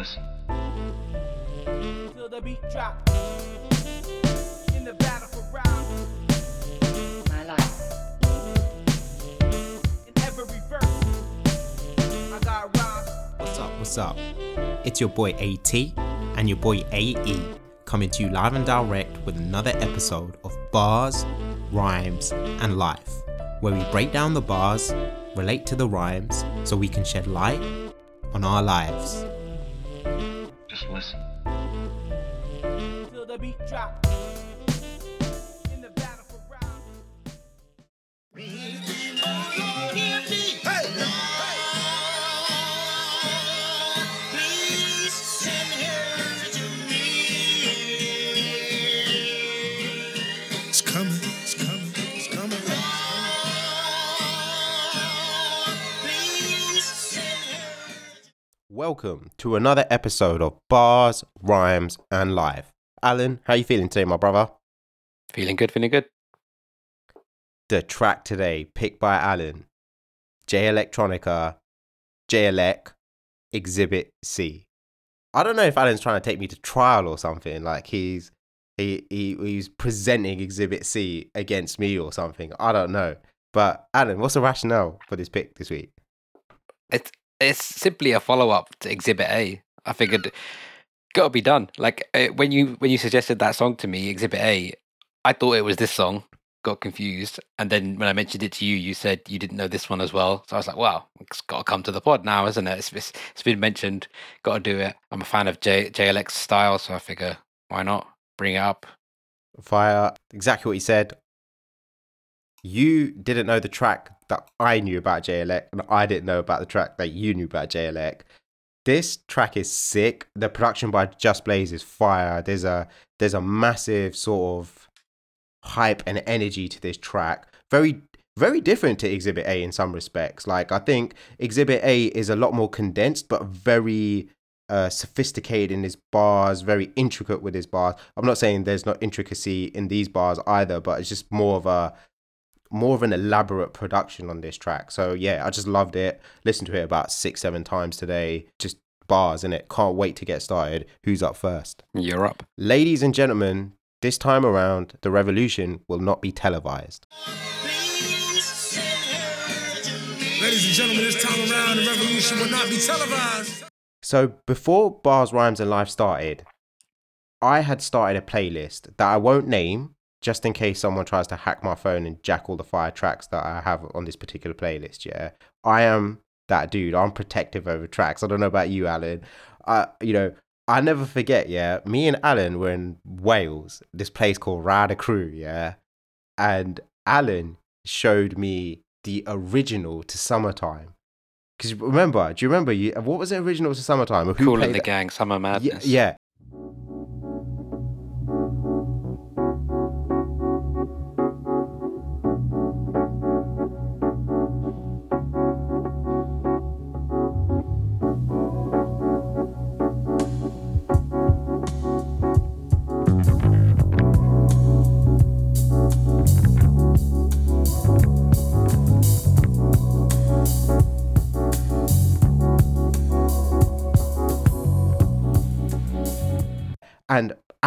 listen. till the beat drop. In the battle for round, my life. in every verse, I got rhymes. What's up? What's up? It's your boy AT and your boy AE coming to you live and direct with another episode of Bars, Rhymes, and Life, where we break down the bars, relate to the rhymes, so we can shed light on our lives. Just listen. till the beat drop. In the battle for round. Welcome to another episode of Bars, Rhymes, and Life. Alan, how you feeling today, my brother? Feeling good, feeling good. The track today, picked by Alan, Jay Electronica, Jay Elec, Exhibit C. I don't know if Alan's trying to take me to trial or something. Like he's he, he he's presenting Exhibit C against me or something. I don't know. But Alan, what's the rationale for this pick this week? It's it's simply a follow up to Exhibit A. I figured got to be done. Like uh, when you when you suggested that song to me, Exhibit A, I thought it was this song. Got confused, and then when I mentioned it to you, you said you didn't know this one as well. So I was like, "Wow, it's got to come to the pod now, isn't it? It's, it's, it's been mentioned. Got to do it." I'm a fan of J, JLX style, so I figure why not bring it up. Fire, exactly what he said. You didn't know the track that I knew about Jay Elec, and I didn't know about the track that you knew about Jay Elec. This track is sick. The production by Just Blaze is fire. There's a there's a massive sort of hype and energy to this track. Very very different to Exhibit A in some respects. Like I think Exhibit A is a lot more condensed, but very uh, sophisticated in his bars, very intricate with his bars. I'm not saying there's not intricacy in these bars either, but it's just more of a more of an elaborate production on this track. So yeah, I just loved it. Listened to it about six, seven times today. Just bars in it. Can't wait to get started. Who's up first? You're up. Ladies and gentlemen, this time around, the revolution will not be televised. Ladies and gentlemen, this time around, the revolution will not be televised. So before Bars, Rhymes, and Life started, I had started a playlist that I won't name just in case someone tries to hack my phone and jack all the fire tracks that I have on this particular playlist. Yeah, I am that dude. I'm protective over tracks. I don't know about you, Alan. I, you know, I never forget. Yeah, me and Alan were in Wales, this place called Rada Crew. Yeah, and Alan showed me the original to Summertime. Because remember, do you remember? You what was the original to Summertime? Who Kool and the Gang, summer madness. yeah.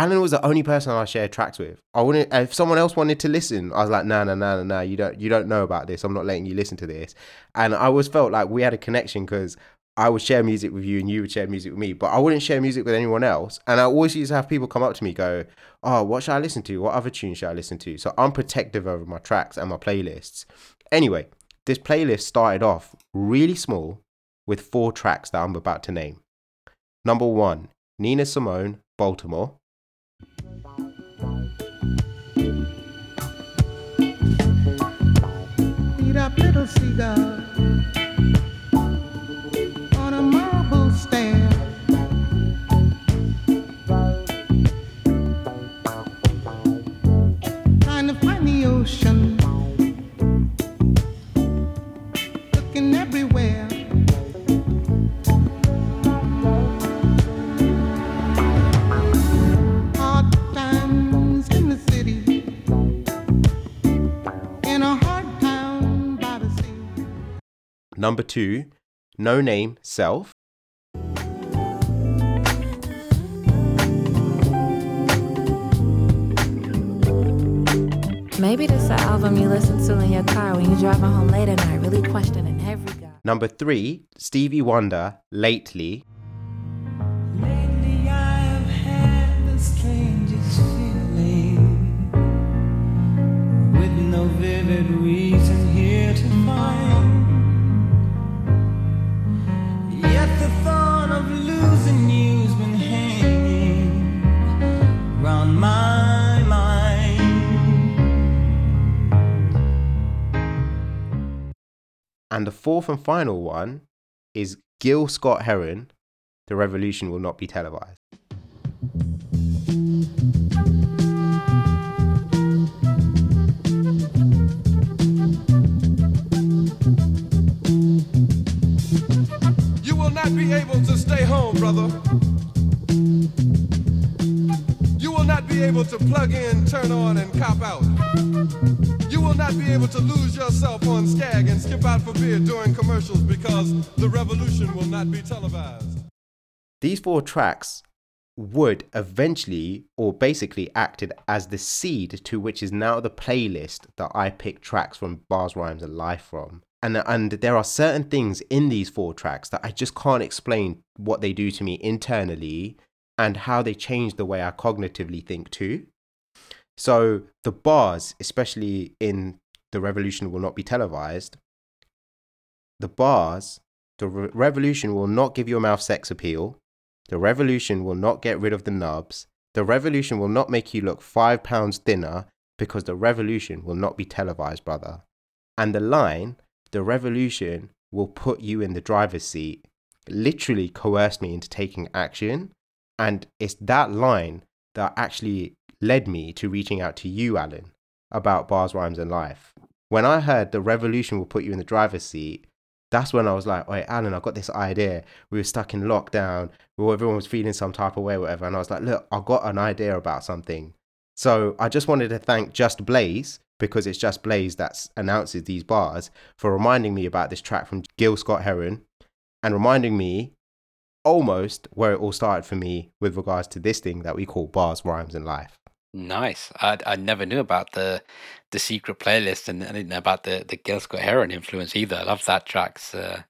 Alan was the only person I shared tracks with. I wouldn't if someone else wanted to listen, I was like, no, no, no, no, no, you don't you don't know about this. I'm not letting you listen to this. And I always felt like we had a connection because I would share music with you and you would share music with me, but I wouldn't share music with anyone else. And I always used to have people come up to me go, Oh, what should I listen to? What other tunes should I listen to? So I'm protective over my tracks and my playlists. Anyway, this playlist started off really small with four tracks that I'm about to name. Number one, Nina Simone, Baltimore. Eat up little seagull Number two, Noname self. Maybe this is an album you listen to in your car when you're driving home late at night, really questioning every guy. Number three, Stevie Wonder, Lately. And the fourth and final one is Gil Scott Heron, The Revolution Will Not Be Televised. You will not be able to stay home, brother. You will not be able to plug in, turn on, and cop out. Will not be able to lose yourself on Skag and skip out for beer during commercials because the revolution will not be televised. These four tracks would eventually or basically acted as the seed to which is now the playlist that I pick tracks from Bars, Rhymes and Life from. And, and there are certain things in these four tracks that I just can't explain what they do to me internally and how they change the way I cognitively think too. So the bars, especially in The Revolution Will Not Be Televised, the bars, the re- revolution will not give your mouth sex appeal. The revolution will not get rid of the nubs. The revolution will not make you look five pounds thinner because the revolution will not be televised, brother. And the line, the revolution will put you in the driver's seat, literally coerced me into taking action. And it's that line that actually led me to reaching out to you, Alan, about bars, rhymes, and life. When I heard the revolution will put you in the driver's seat, that's when I was like, wait, Alan, I've got this idea. We were stuck in lockdown. Well, everyone was feeling some type of way, whatever. And I was like, look, I got an idea about something. So I just wanted to thank Just Blaze because it's Just Blaze that announces these bars for reminding me about this track from Gil Scott Heron and reminding me almost where it all started for me with regards to this thing that we call bars, rhymes, and life. Nice. I I never knew about the the secret playlist, and I didn't know about the the Gil Scott Heron influence either. I love that track's uh,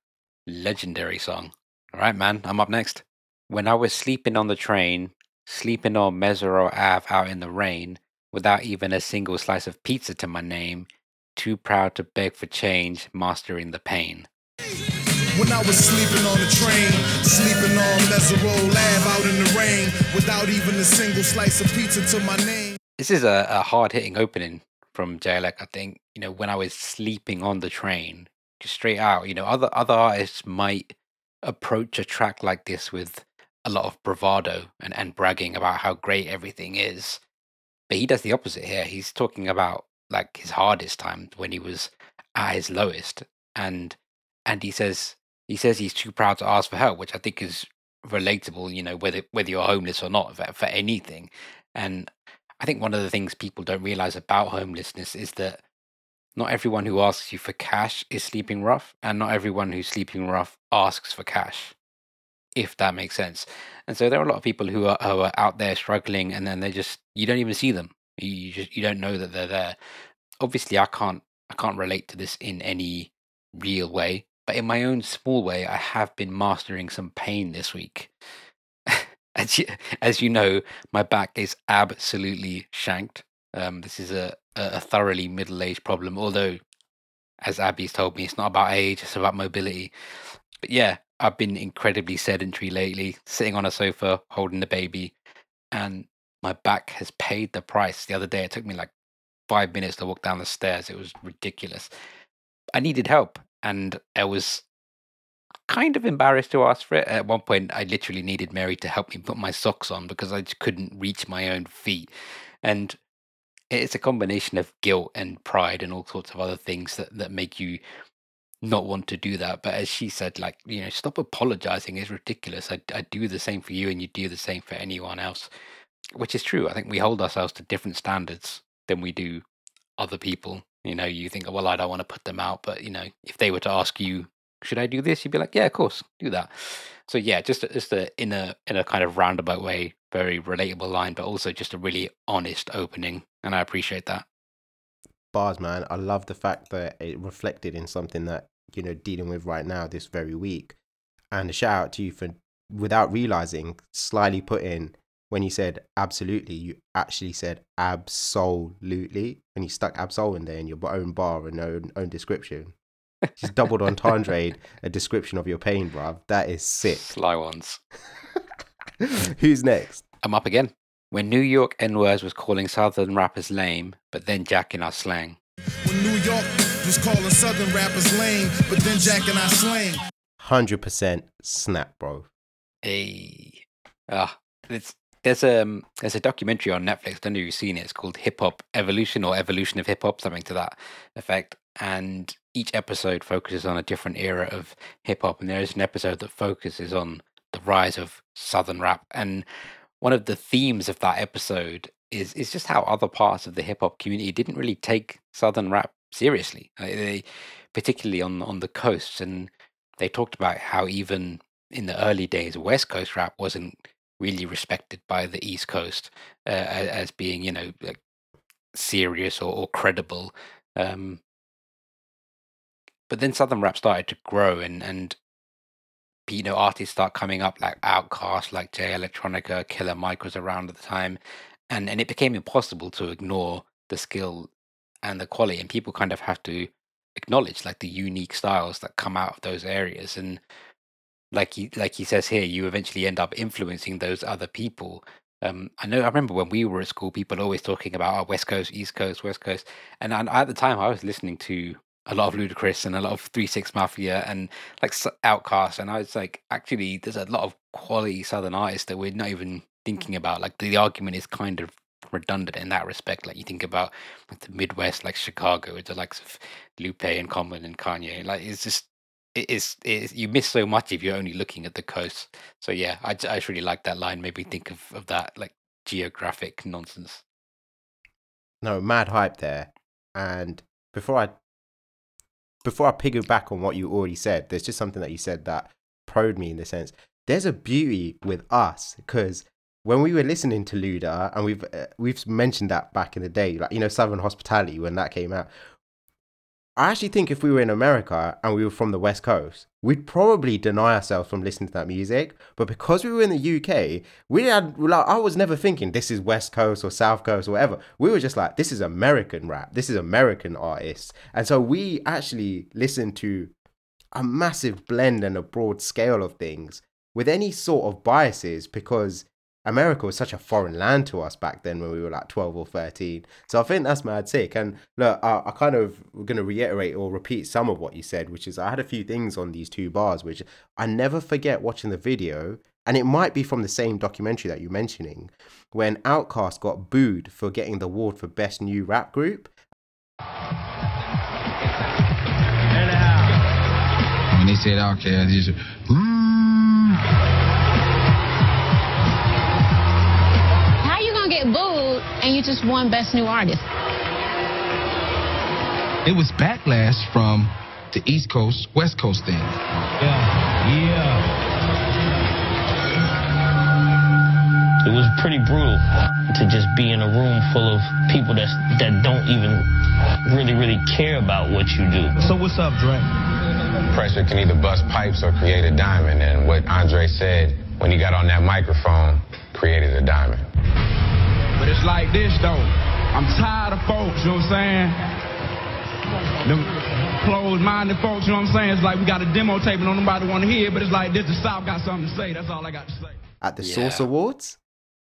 legendary song. All right, man. I'm up next. When I was sleeping on the train, sleeping on Mesero Ave out in the rain, without even a single slice of pizza to my name, too proud to beg for change, mastering the pain. When I was sleeping on the train, sleeping on Mesero Lab out in the rain, without even a single slice of pizza to my name. This is a, a hard hitting opening from Jay Elec, I think. You know, when I was sleeping on the train, straight out, you know, other other artists might approach a track like this with a lot of bravado and, and bragging about how great everything is. But he does the opposite here. He's talking about like his hardest times when he was at his lowest. And and he says he says he's too proud to ask for help, which I think is relatable, you know, whether whether you're homeless or not for, for anything. And I think one of the things people don't realize about homelessness is that not everyone who asks you for cash is sleeping rough, and not everyone who's sleeping rough asks for cash, if that makes sense. And so there are a lot of people who are, who are out there struggling, and then they just you don't even see them. You just you don't know that they're there. Obviously, I can't I can't relate to this in any real way, but in my own small way, I have been mastering some pain this week. as you, as you know, my back is absolutely shanked. Um, this is a, a thoroughly middle aged problem, although, as Abhi's told me, it's not about age, it's about mobility. But yeah, I've been incredibly sedentary lately, sitting on a sofa, holding the baby, and my back has paid the price. The other day, it took me like five minutes to walk down the stairs. It was ridiculous. I needed help, and I was kind of embarrassed to ask for it. At one point, I literally needed Mary to help me put my socks on because I just couldn't reach my own feet. And it's a combination of guilt and pride and all sorts of other things that, that make you not want to do that. But as she said, like, you know, stop apologizing. It's ridiculous. I, I do the same for you and you do the same for anyone else, which is true. I think we hold ourselves to different standards than we do other people. You know, you think, well, I don't want to put them out. But, you know, if they were to ask you, should I do this? You'd be like, yeah, of course, do that. So yeah, just just a, in a in a kind of roundabout way, very relatable line, but also just a really honest opening, and I appreciate that. bars, man. I love the fact that it reflected in something that you know dealing with right now this very week. And a shout out to you for without realizing slyly put in when you said absolutely, you actually said absolutely, and you stuck absol in there in your own bar and own own description. Just doubled on entendre a description of your pain, bruv. That is sick. Sly ones. Who's next? I'm up again. When New York N-Words was calling Southern rappers lame, but then jacking our slang. When New York was calling Southern rappers lame, but then jacking our slang. Hundred percent snap, bro. Hey, ah, it's there's a um, there's a documentary on Netflix. I don't know if you've seen it. It's called Hip Hop Evolution or Evolution of Hip Hop, something to that effect. And each episode focuses on a different era of hip hop. And there is an episode that focuses on the rise of Southern rap. And one of the themes of that episode is is just how other parts of the hip hop community didn't really take Southern rap seriously. They, particularly on on the coasts, and they talked about how even in the early days, West Coast rap wasn't really respected by the East Coast uh, as being, you know, like serious or, or credible. Um, but then Southern rap started to grow, and and you know artists start coming up like Outkast, like Jay Electronica, Killer Mike was around at the time, and and it became impossible to ignore the skill and the quality, and people kind of have to acknowledge like the unique styles that come out of those areas, and like he like he says here, you eventually end up influencing those other people. Um, I know. I remember when we were at school, people always talking about oh, West Coast, East Coast, West Coast, and, at the time, I was listening to a lot of Ludacris and a lot of Three Six Mafia and like Outkast, and I was like, actually, there's a lot of quality Southern artists that we're not even thinking about. Like the, the argument is kind of redundant in that respect. Like you think about like, the Midwest, like Chicago, with the likes of Lupe and Common and Kanye. Like it's just it is it is you miss so much if you're only looking at the coast. So yeah, I just really like that line. Made me think of of that like geographic nonsense. No, mad hype there. And before I before I piggyback on what you already said, there's just something that you said that probed me in the sense. There's a beauty with us because when we were listening to Luda, and we've uh, we've mentioned that back in the day, like you know Southern Hospitality when that came out. I actually think if we were in America and we were from the West Coast, we'd probably deny ourselves from listening to that music. But because we were in the UK, we had like I was never thinking this is West Coast or South Coast or whatever. We were just like, this is American rap, this is American artists, and so we actually listened to a massive blend and a broad scale of things with any sort of biases because America was such a foreign land to us back then when we were like 12 or 13. So I think that's mad sick. And look, I, I kind of going to reiterate or repeat some of what you said, which is I had a few things on these two bars, which I never forget watching the video. And it might be from the same documentary that you're mentioning when Outkast got booed for getting the award for Best New Rap Group. When they said Outkast, they just won Best New Artist? it was backlash from the East Coast, West Coast thing. Yeah, yeah. It was pretty brutal to just be in a room full of people that that don't even really, really care about what you do. So what's up, Dre? Pressure can either bust pipes or create a diamond. And what Andre said when he got on that microphone created a diamond. But it's like this though. I'm tired of folks, you know what I'm saying? Them closed-minded folks, you know what I'm saying? It's like we got a demo tape and don't nobody want to hear, but it's like this, the South got something to say. That's all I got to say. at the Yeah. Source Awards,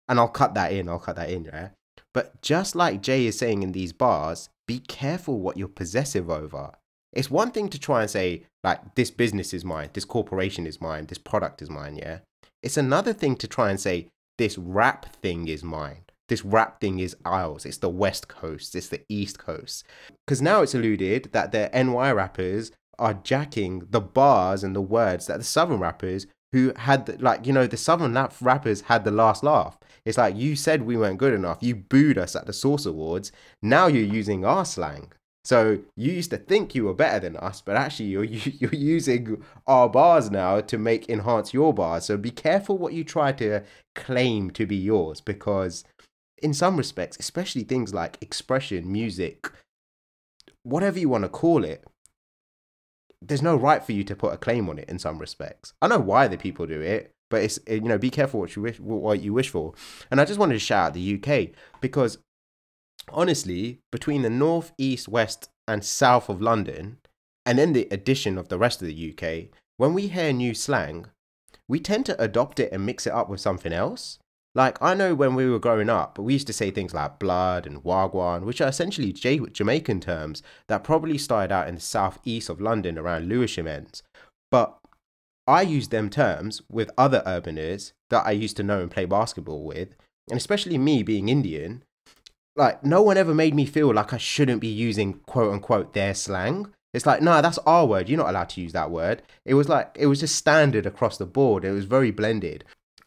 and I'll cut that in. I'll cut that in, yeah. But just like Jay is saying in these bars, be careful what you're possessive over. It's one thing to try and say like this business is mine, this corporation is mine, this product is mine, yeah. It's another thing to try and say this rap thing is mine. This rap thing is ours. It's the West Coast. It's the East Coast. Because now it's alluded that the NY rappers are jacking the bars and the words that the Southern rappers who had the, like you know the southern rap rappers had the last laugh it's like you said we weren't good enough you booed us at the source awards now you're using our slang so you used to think you were better than us but actually you're you're using our bars now to make enhance your bars so be careful what you try to claim to be yours because in some respects especially things like expression music whatever you want to call it, there's no right for you to put a claim on it in some respects. I know why the people do it, but it's eh, you know be careful what you wish what you wish for. And I just wanted to shout out the UK because honestly, between the north, east, west, and south of London, and then the addition of the rest of the UK, when we hear new slang, we tend to adopt it and mix it up with something else. Like I know when we were growing up, we used to say things like blood and wagwan, which are essentially J- Jamaican terms that probably started out in the southeast of London around Lewisham ends. But I use them terms with other urbaners that I used to know and play basketball with, and especially me being Indian, like no one ever made me feel like I shouldn't be using quote unquote their slang. It's like, no, that's our word. You're not allowed to use that word. It was like it was just standard across the board. It was very blended.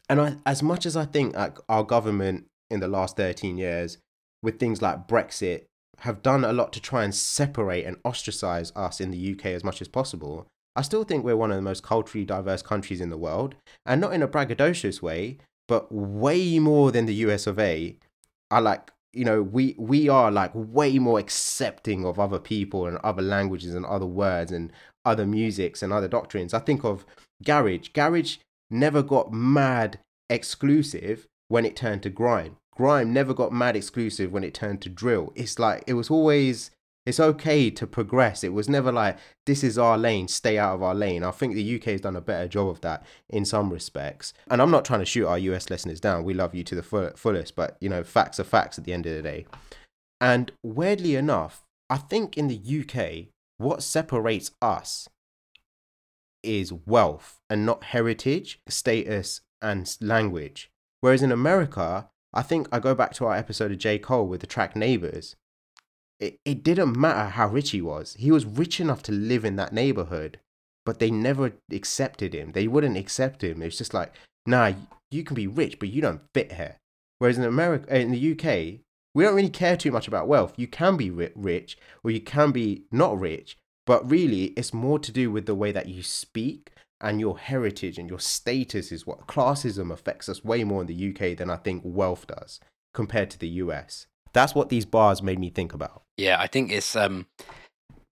And I, as much as I think like our government in the last 13 years, with things like Brexit, have done a lot to try and separate and ostracize us in the UK as much as possible, I still think we're one of the most culturally diverse countries in the world. And not in a braggadocious way, but way more than the US of A. I like you know we we are like way more accepting of other people and other languages and other words and other musics and other doctrines i think of garage garage never got mad exclusive when it turned to grime. Grime never got mad exclusive when it turned to drill. It's like it was always it's okay to progress. It was never like this is our lane stay out of our lane. I think the uk has done a better job of that in some respects. And i'm not trying to shoot our us listeners down. We love you to the full, fullest but you know facts are facts at the end of the day. And weirdly enough i think in the uk what separates us is wealth and not heritage status and language whereas in america i think i go back to our episode of j cole with the track neighbors it, it didn't matter how rich he was. He was rich enough to live in that neighborhood, but they never accepted him. They wouldn't accept him. It's just like, nah, you can be rich, but you don't fit here. Whereas in America, in the UK, we don't really care too much about wealth. You can be rich or you can be not rich, but really it's more to do with the way that you speak and your heritage and your status is what classism affects us way more in the UK than I think wealth does compared to the US. That's what these bars made me think about. Yeah, I think it's um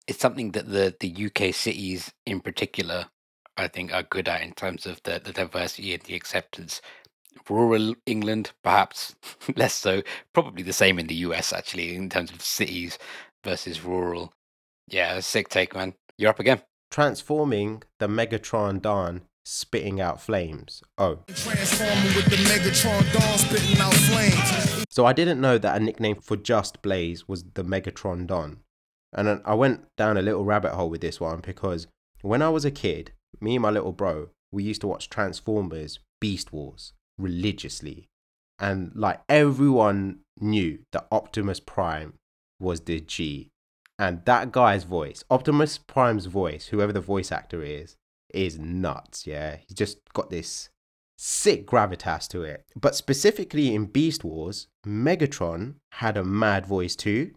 it's something that the the UK cities in particular I think are good at in terms of the, the diversity and the acceptance. Rural England, perhaps less so. Probably the same in the US actually in terms of cities versus rural. Yeah, sick take, man. You're up again. Transforming the Megatron Don spitting out flames. Oh. Transforming with the Megatron Dawn spitting out flames. So I didn't know that a nickname for Just Blaze was the Megatron Don. And I went down a little rabbit hole with this one because when I was a kid, me and my little bro, we used to watch Transformers Beast Wars religiously. And like everyone knew that Optimus Prime was the G. And that guy's voice, Optimus Prime's voice, whoever the voice actor is, is nuts. Yeah. He's just got this sick gravitas to it. But specifically in Beast Wars, Megatron had a mad voice too.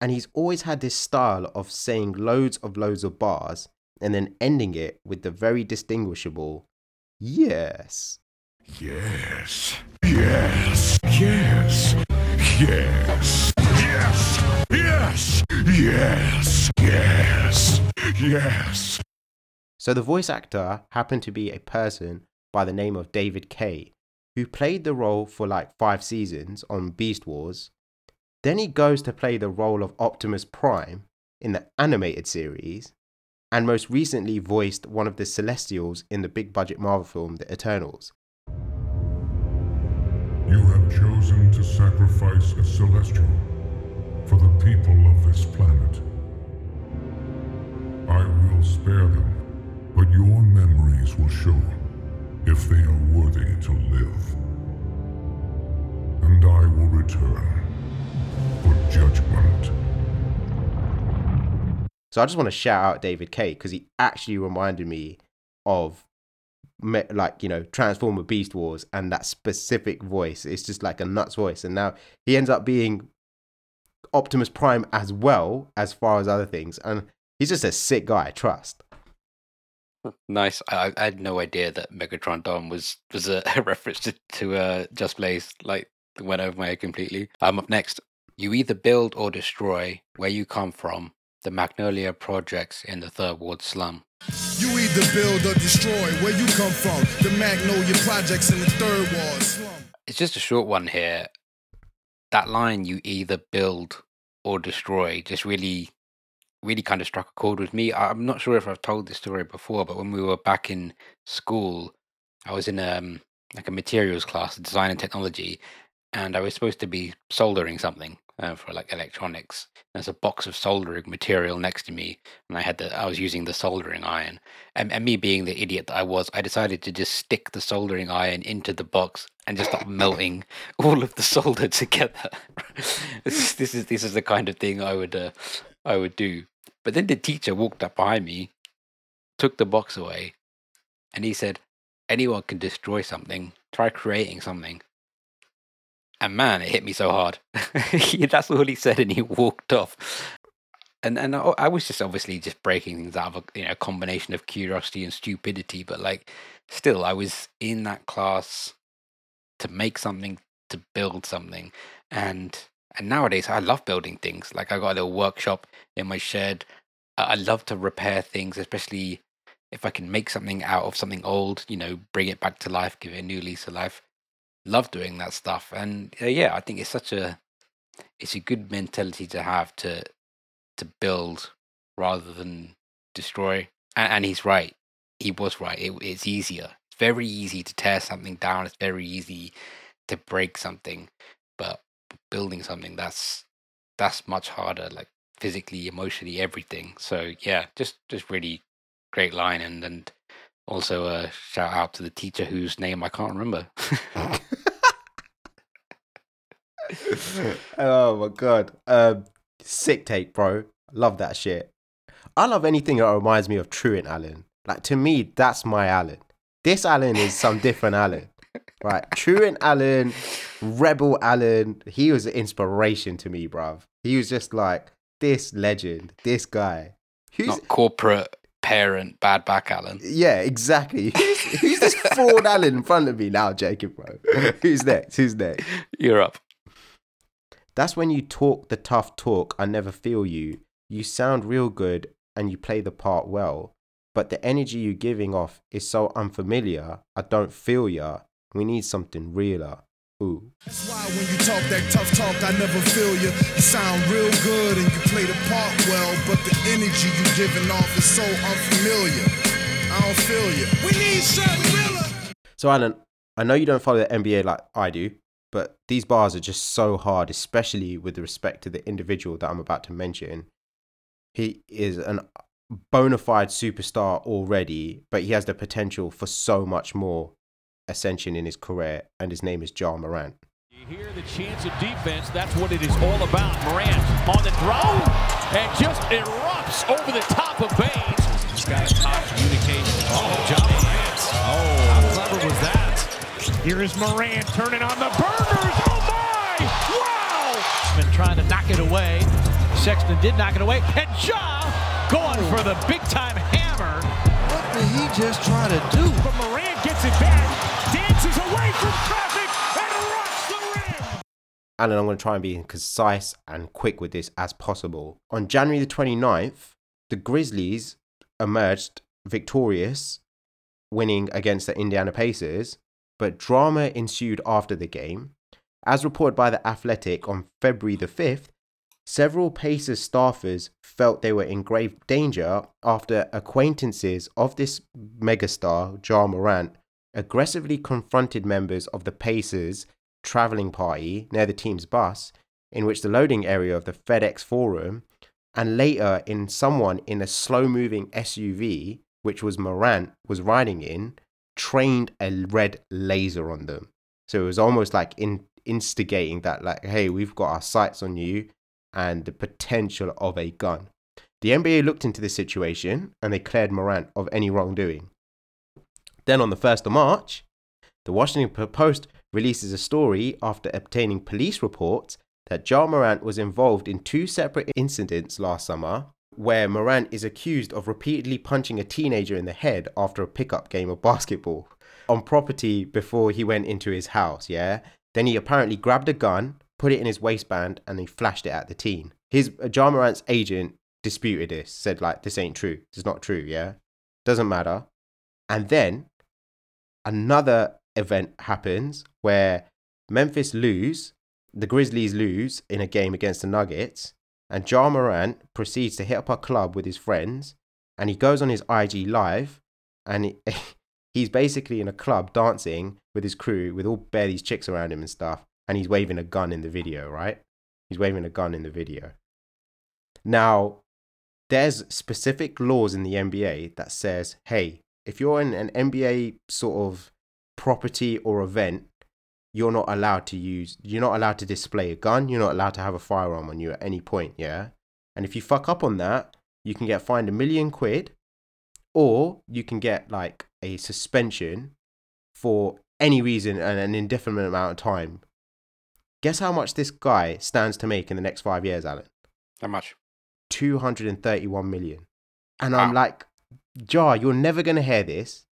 And he's always had this style of saying loads of loads of bars and then ending it with the very distinguishable yes. Yes. Yes. Yes. Yes. Yes. Yes. Yes. Yes. Yes. So the voice actor happened to be a person by the name of David Kaye, who played the role for like five seasons on Beast Wars. Then he goes to play the role of Optimus Prime in the animated series, and most recently voiced one of the Celestials in the big budget Marvel film The Eternals. You have chosen to sacrifice a celestial for the people of this planet. I will spare them, but your memories will show if they are worthy to live. And I will return for judgment. So I just want to shout out David Kaye because he actually reminded me of like you know Transformer Beast Wars and that specific voice. It's just like a nuts voice, and now he ends up being Optimus Prime as well as far as other things, and he's just a sick guy. I Trust. Nice. I, I had no idea that Megatron Don was was a reference to, to uh, Just Blaze. Like went over my head completely. I'm up next. You either build or destroy where you come from the Magnolia projects in the Third Ward slum. You either build or destroy. Where you come from? The Magnolia Projects in the Third Ward slum. It's just a short one here. That line, you either build or destroy, just really, really kind of struck a chord with me. I'm not sure if I've told this story before, but when we were back in school, I was in um like a materials class, design and technology, and I was supposed to be soldering something uh, for like electronics. There's a box of soldering material next to me, and I had the I was using the soldering iron. And, and me being the idiot that I was, I decided to just stick the soldering iron into the box and just start melting all of the solder together. this, is, this is this is the kind of thing I would uh, I would do. But then the teacher walked up behind me, took the box away, and he said, "Anyone can destroy something. Try creating something." And man, it hit me so hard. That's all he said, and he walked off. And and I, was just obviously just breaking things out of a you know combination of curiosity and stupidity, but like still, I was in that class to make something, to build something, and and nowadays I love building things. Like I got a little workshop in my shed. I love to repair things, especially if I can make something out of something old. You know, bring it back to life, give it a new lease of life love doing that stuff and uh, yeah i think it's such a it's a good mentality to have to to build rather than destroy and, and he's right he was right it, it's easier it's very easy to tear something down it's very easy to break something but building something that's that's much harder like physically emotionally everything so yeah just just really great line and and also a shout out to the teacher whose name i can't remember oh my god. Um, sick take, bro. Love that shit. I love anything that reminds me of Truant Alan. Like to me, that's my Alan. This Alan is some different Alan. Right. Truant Alan, Rebel Alan, he was an inspiration to me, bruv. He was just like this legend, this guy. Who's not corporate parent bad back Alan. yeah, exactly. Who's, who's this fraud Alan in front of me now, Jacob, bro? Who's next? Who's next? you're up That's when you talk the tough talk. I never feel you. You sound real good and you play the part well. But the energy you're giving off is so unfamiliar. I don't feel ya. We need something realer. Ooh. That's why when you talk that tough talk, I never feel you. You sound real good and you play the part well, but the energy you giving off is so unfamiliar. I don't feel you. We need realer. So, Alan, I know you don't follow the NBA like I do, but these bars are just so hard, especially with respect to the individual that I'm about to mention. He is an bona fide superstar already, but he has the potential for so much more ascension in his career, and his name is Ja Morant. You hear the chance of defense. That's what it is all about. Morant on the draw and just erupts over the top of Baines. He's got a top communication. Oh, Ja Morant. Oh, how clever was that? Here is Morant turning on the burners. Oh, my! Wow! Been trying to knock it away. Sexton did knock it away. And Ja going for the big time hammer. What did he just try to do? But Morant gets it back, and I'm going to try and be concise and quick with this as possible. On January the 29th, the Grizzlies emerged victorious, winning against the Indiana Pacers, but drama ensued after the game. As reported by The Athletic on February the 5th, several Pacers staffers felt they were in grave danger after acquaintances of this megastar, Ja Morant, aggressively confronted members of the Pacers traveling party near the team's bus, in which the loading area of the FedEx Forum, and later in someone in a slow moving SUV, which was Morant, was riding in, trained a red laser on them. So it was almost like in instigating that, like, hey, we've got our sights on you and the potential of a gun. The NBA looked into this situation and they cleared Morant of any wrongdoing. Then on the 1st of March, the Washington Post releases a story after obtaining police reports that Ja Morant was involved in two separate incidents last summer where Morant is accused of repeatedly punching a teenager in the head after a pickup game of basketball on property before he went into his house, yeah? Then he apparently grabbed a gun, put it in his waistband, and he flashed it at the teen. His uh, Ja Morant's agent disputed this, said like this ain't true. It's not true. Yeah, doesn't matter. And then another event happens where Memphis lose, the Grizzlies lose in a game against the Nuggets, and Ja Morant proceeds to hit up a club with his friends, and he goes on his IG live, and he, he's basically in a club dancing with his crew with all bare these chicks around him and stuff, and he's waving a gun in the video, right? He's waving a gun in the video. Now, there's specific laws in the NBA that says, hey, if you're in an NBA sort of property or event, you're not allowed to use, you're not allowed to display a gun, you're not allowed to have a firearm on you at any point, yeah? And if you fuck up on that, you can get fined a million quid or you can get like a suspension for any reason and an indefinite amount of time. Guess how much this guy stands to make in the next five years, Alan? How much? 231 million. And I'm like, Ja, you're never going to hear this,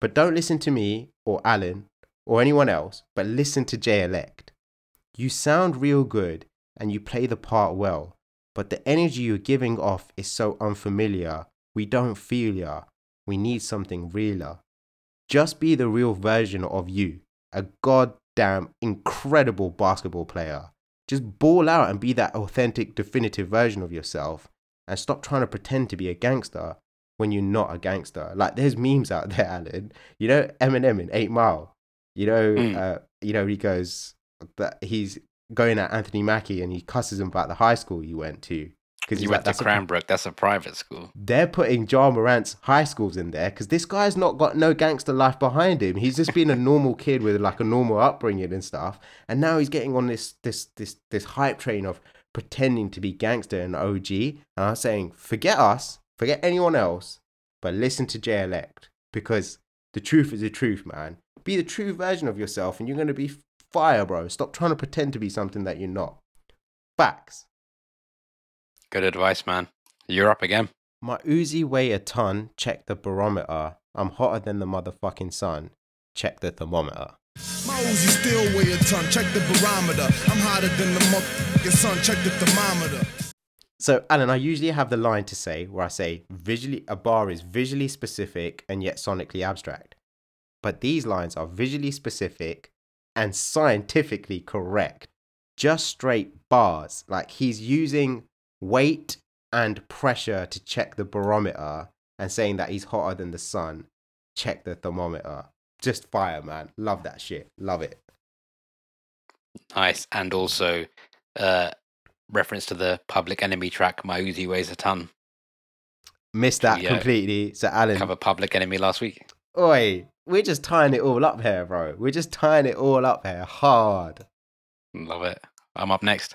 but don't listen to me or Alan or anyone else, but listen to Jay Elect. You sound real good and you play the part well, but the energy you're giving off is so unfamiliar. We don't feel ya. We need something realer. Just be the real version of you, a goddamn incredible basketball player. Just ball out and be that authentic, definitive version of yourself and stop trying to pretend to be a gangster when you're not a gangster. Like there's memes out there, Alan. You know Eminem in Eight Mile. You know, Mm. uh, you know he goes that he's going at Anthony Mackie and he cusses him about the high school he went to because You went to Cranbrook. That's a private school. they're putting Ja Morant's high schools in there because this guy's not got no gangster life behind him. He's just been a normal kid with like a normal upbringing and stuff, and now he's getting on this this this this hype train of pretending to be gangster and OG. And I'm saying, forget us, forget anyone else, but listen to J Elect because the truth is the truth, man. Be the true version of yourself, and you're gonna be fire, bro. Stop trying to pretend to be something that you're not. Facts. Good advice, man. You're up again. My Uzi weigh a ton. Check the barometer. I'm hotter than the motherfucking sun. Check the thermometer. My Uzi still weigh a ton. Check the barometer. I'm hotter than the motherfucking sun. Check the thermometer. So, Alan, I usually have the line to say where I say visually a bar is visually specific and yet sonically abstract. But these lines are visually specific and scientifically correct. Just straight bars. Like he's using weight and pressure to check the barometer and saying that he's hotter than the sun. Check the thermometer. Just fire, man. Love that shit. Love it. Nice. And also, uh, reference to the Public Enemy track, My Uzi Weighs a Ton. Missed that Yeah. Uh, completely. So, Alan, Cover Public Enemy last week. Oi, we're just tying it all up here, bro. We're just tying it all up here hard. Love it. I'm up next.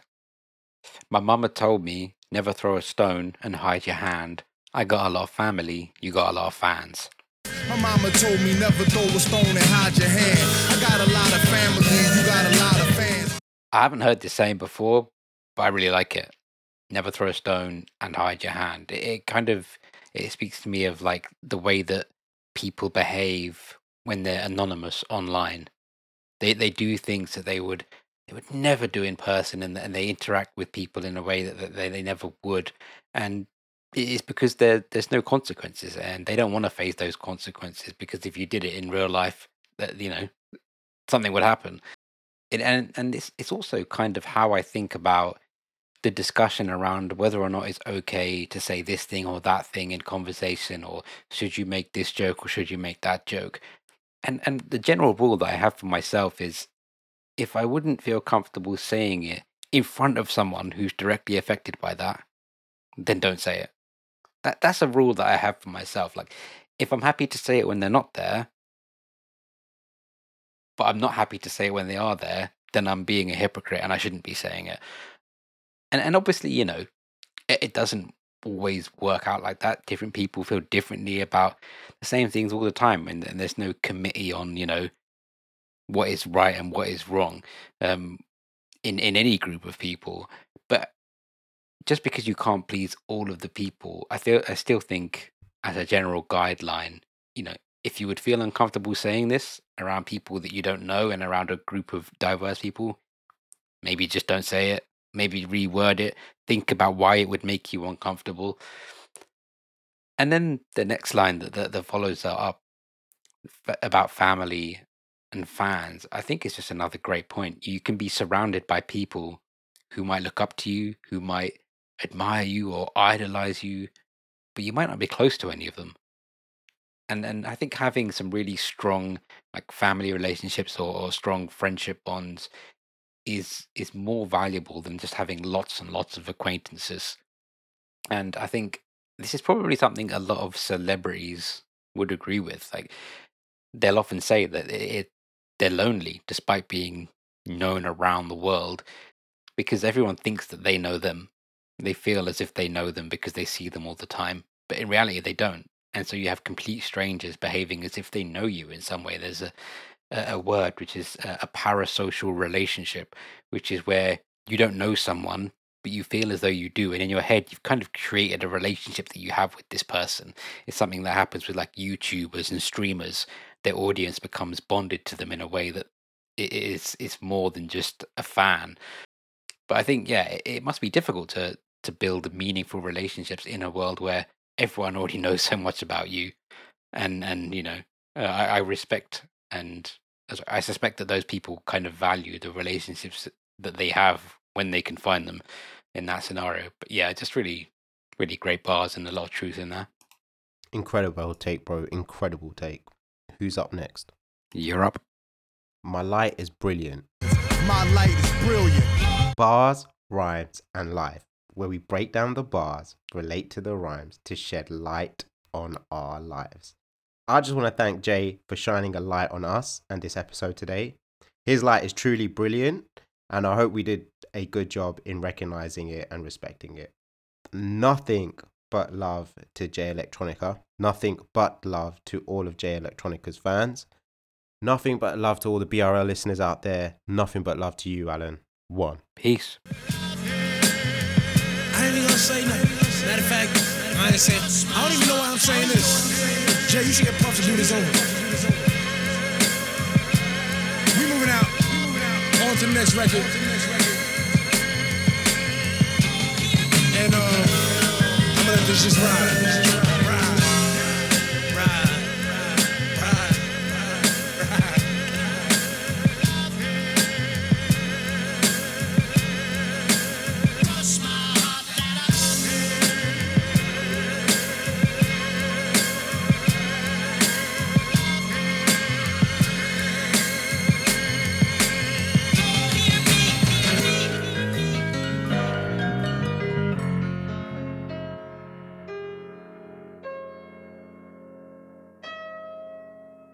My mama told me never throw a stone and hide your hand. I got a lot of family, you got a lot of fans. My mama told me never throw a stone and hide your hand. I got a lot of family. You got a lot of fans. I haven't heard this saying before, but I really like it. Never throw a stone and hide your hand. It, it kind of it speaks to me of like the way that people behave when they're anonymous online. They they do things that they would they would never do in person, and, and they interact with people in a way that, that they, they never would. And it's because there there's no consequences, and they don't want to face those consequences because if you did it in real life, that you know something would happen it, and and it's it's also kind of how I think about the discussion around whether or not it's okay to say this thing or that thing in conversation, or should you make this joke or should you make that joke. And and the general rule that I have for myself is, if I wouldn't feel comfortable saying it in front of someone who's directly affected by that, then don't say it. That that's a rule that I have for myself. Like, if I'm happy to say it when they're not there, but I'm not happy to say it when they are there, then I'm being a hypocrite and I shouldn't be saying it. And and obviously, you know, it, it doesn't always work out like that. Different people feel differently about the same things all the time, and, and there's no committee on you know what is right and what is wrong um, in in any group of people. But just because you can't please all of the people, I feel I still think as a general guideline, you know, if you would feel uncomfortable saying this around people that you don't know and around a group of diverse people, maybe just don't say it. Maybe reword it. think about why it would make you uncomfortable. And then the next line that that, that follows that up about family and fans, I think it's just another great point. You can be surrounded by people who might look up to you, who might admire you or idolize you, but you might not be close to any of them. And and I think having some really strong like family relationships or, or strong friendship bonds is is more valuable than just having lots and lots of acquaintances. And I think this is probably something a lot of celebrities would agree with. Like they'll often say that it, they're lonely despite being known around the world because everyone thinks that they know them. They feel as if they know them because they see them all the time, but in reality they don't. And so you have complete strangers behaving as if they know you in some way. There's a a word which is a a parasocial relationship, which is where you don't know someone, but you feel as though you do. And in your head, you've kind of created a relationship that you have with this person. It's something that happens with like YouTubers and streamers. Their audience becomes bonded to them in a way that it is it's more than just a fan. But I think, yeah, it, it must be difficult to to build meaningful relationships in a world where everyone already knows so much about you. And and you know, uh, I, I respect and I suspect that those people kind of value the relationships that they have when they can find them in that scenario. But yeah, just really, really great bars and a lot of truth in there. Incredible take, bro. Incredible take. Who's up next? You're up. My light is brilliant. My light is brilliant. Bars, rhymes, and life, where we break down the bars, relate to the rhymes to shed light on our lives. I just want to thank Jay for shining a light on us and this episode today. His light is truly brilliant, and I hope we did a good job in recognizing it and respecting it. Nothing but love to Jay Electronica. Nothing but love to all of Jay Electronica's fans. Nothing but love to all the BRL listeners out there. Nothing but love to you, Alan. One. Peace. I ain't even gonna say nothing. Matter of fact, I ain't saying. I don't even know why I'm saying this. Jay, you should get Puff to do this over. We moving out. On to the next record. And uh, I'm gonna let this just ride.